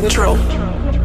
Control.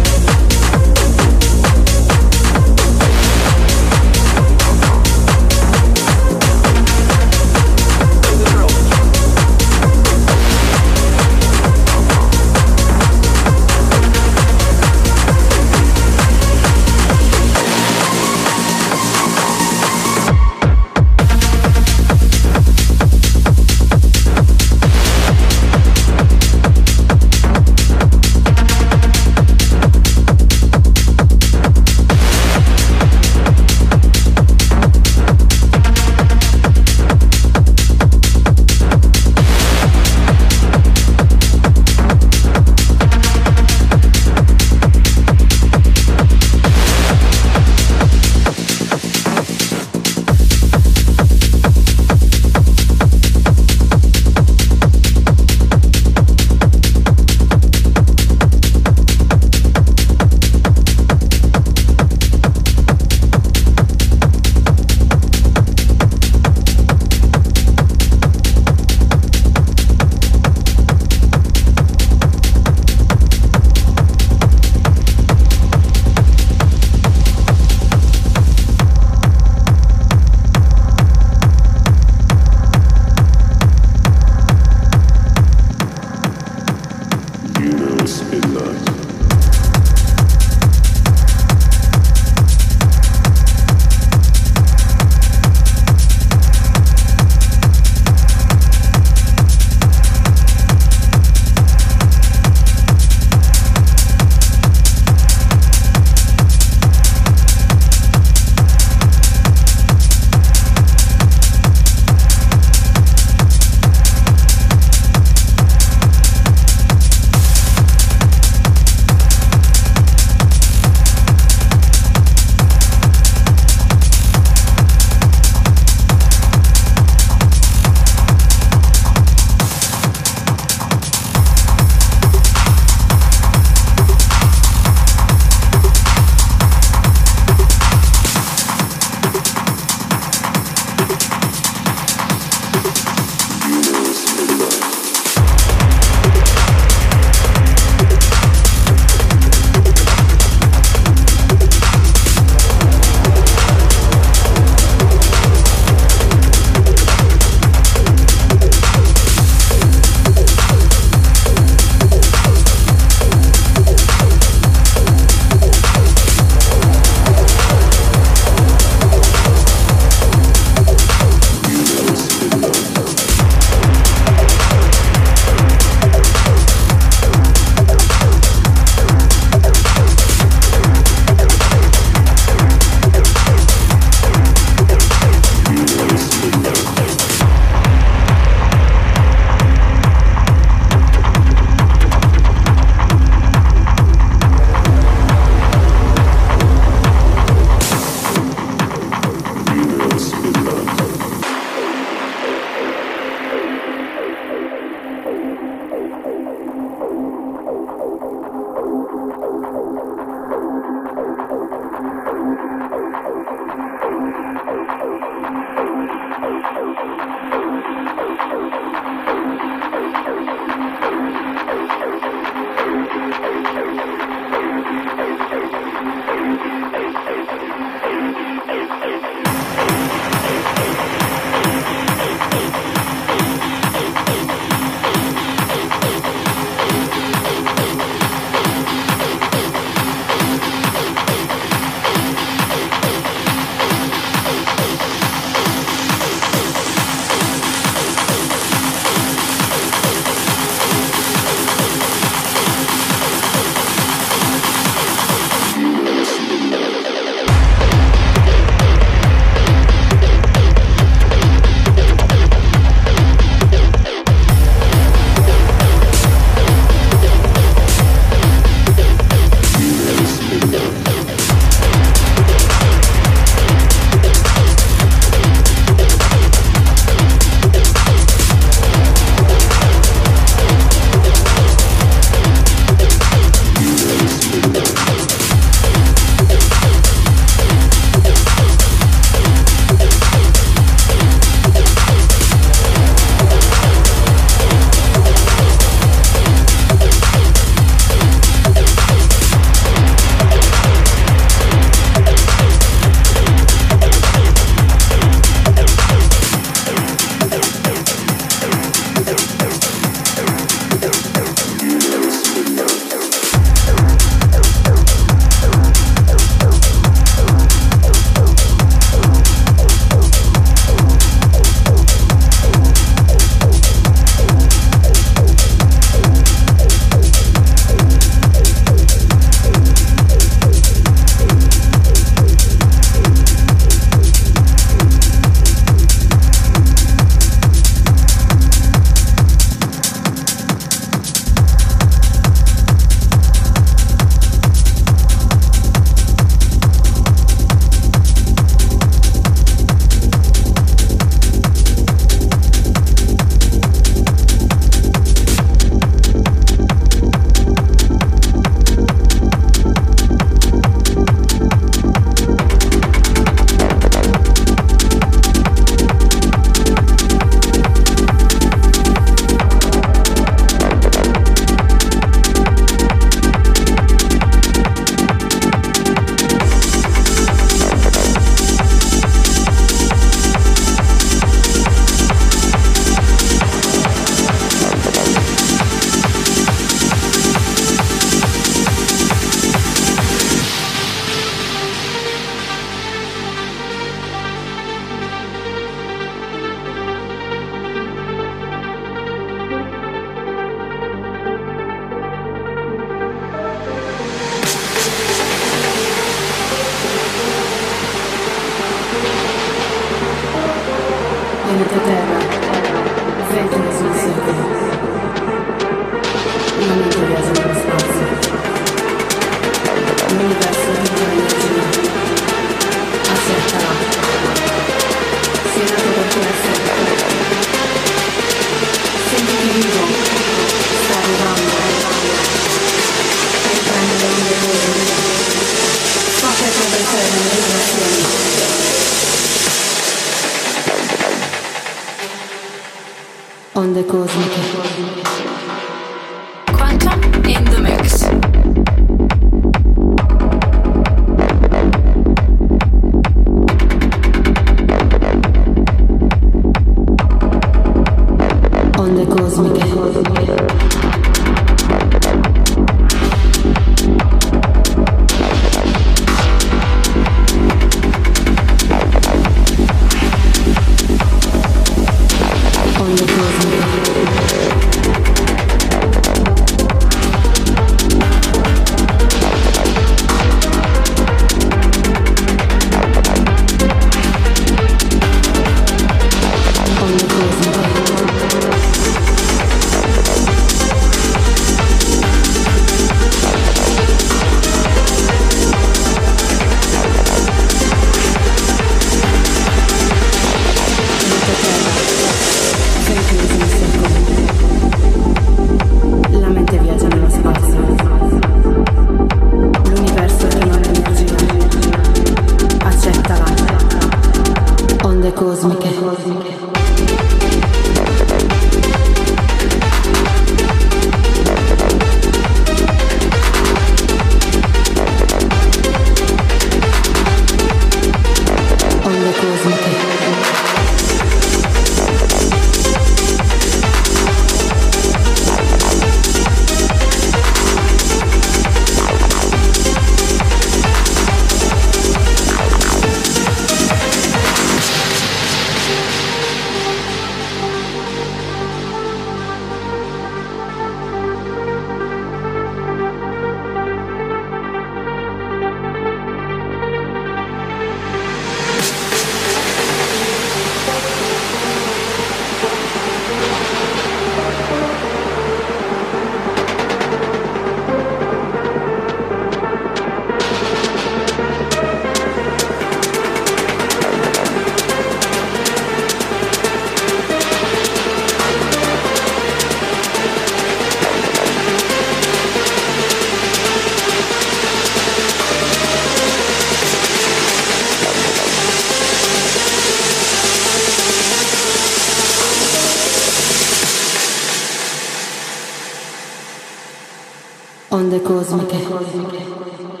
cósmica.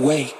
Awake.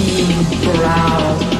Darkest